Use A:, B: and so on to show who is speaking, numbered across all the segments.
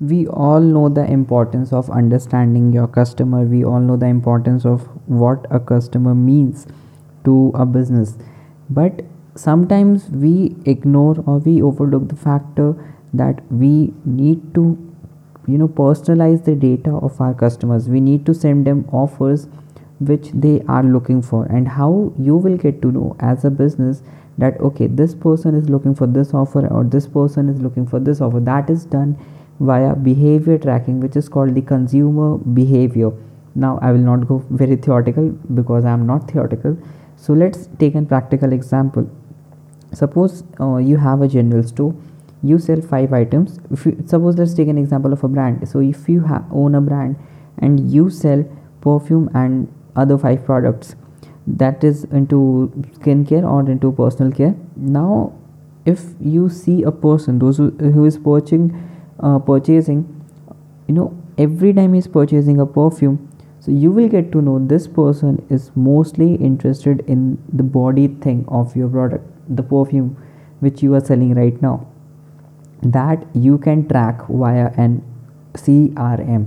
A: we all know the importance of understanding your customer. We all know the importance of what a customer means to a business. But sometimes we ignore or we overlook the factor that we need to you know personalize the data of our customers. We need to send them offers which they are looking for. And how you will get to know as a business that okay this person is looking for this offer or this person is looking for this offer that is done via behavior tracking which is called the consumer behavior. Now i will not go very theoretical because i am not theoretical. So let's take a practical example. Suppose uh, you have a general store. You sell five items. If you suppose let's take an example of a brand. So if you ha- own a brand and you sell perfume and other five products that is into skincare or into personal care. Now if you see a person those who, who is purchasing uh, purchasing you know every time he's purchasing a perfume so you will get to know this person is mostly interested in the body thing of your product the perfume which you are selling right now. That you can track via an crm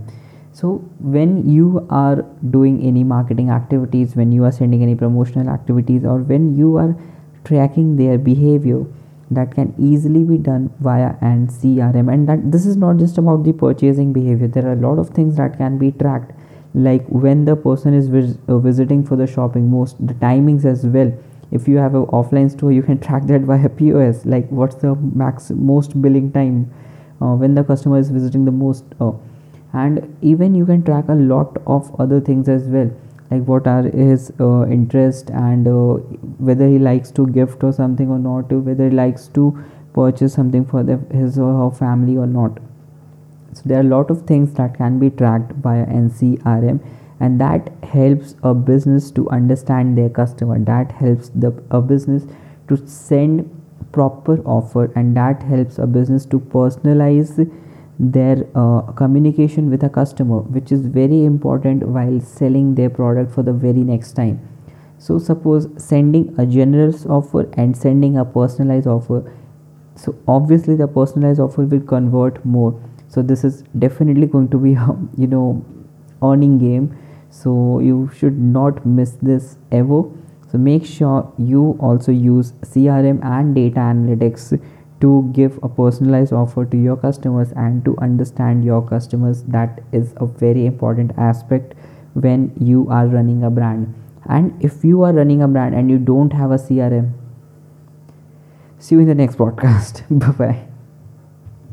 A: so when you are doing any marketing activities when you are sending any promotional activities or when you are tracking their behavior that can easily be done via and crm and that this is not just about the purchasing behavior. There are a lot of things that can be tracked like when the person is vis- uh, visiting for the shopping most the timings as well. If you have an offline store you can track that via pos like what's the max most billing time uh, when the customer is visiting the most uh, and even you can track a lot of other things as well like what are his uh, interest and uh, whether he likes to gift or something or not whether he likes to purchase something for the, his or her family or not. So there are a lot of things that can be tracked by an crm and that helps a business to understand their customer. That helps the a business to send proper offer and that helps a business to personalize their uh, communication with a customer which is very important while selling their product for the very next time. So suppose sending a generous offer and sending a personalized offer. So obviously the personalized offer will convert more. So this is definitely going to be a you know earning game. So you should not miss this ever. So make sure you also use crm and data analytics to give a personalized offer to your customers and to understand your customers that is a very important aspect when you are running a brand. And if you are running a brand and you don't have a crm see you in the next podcast. Bye bye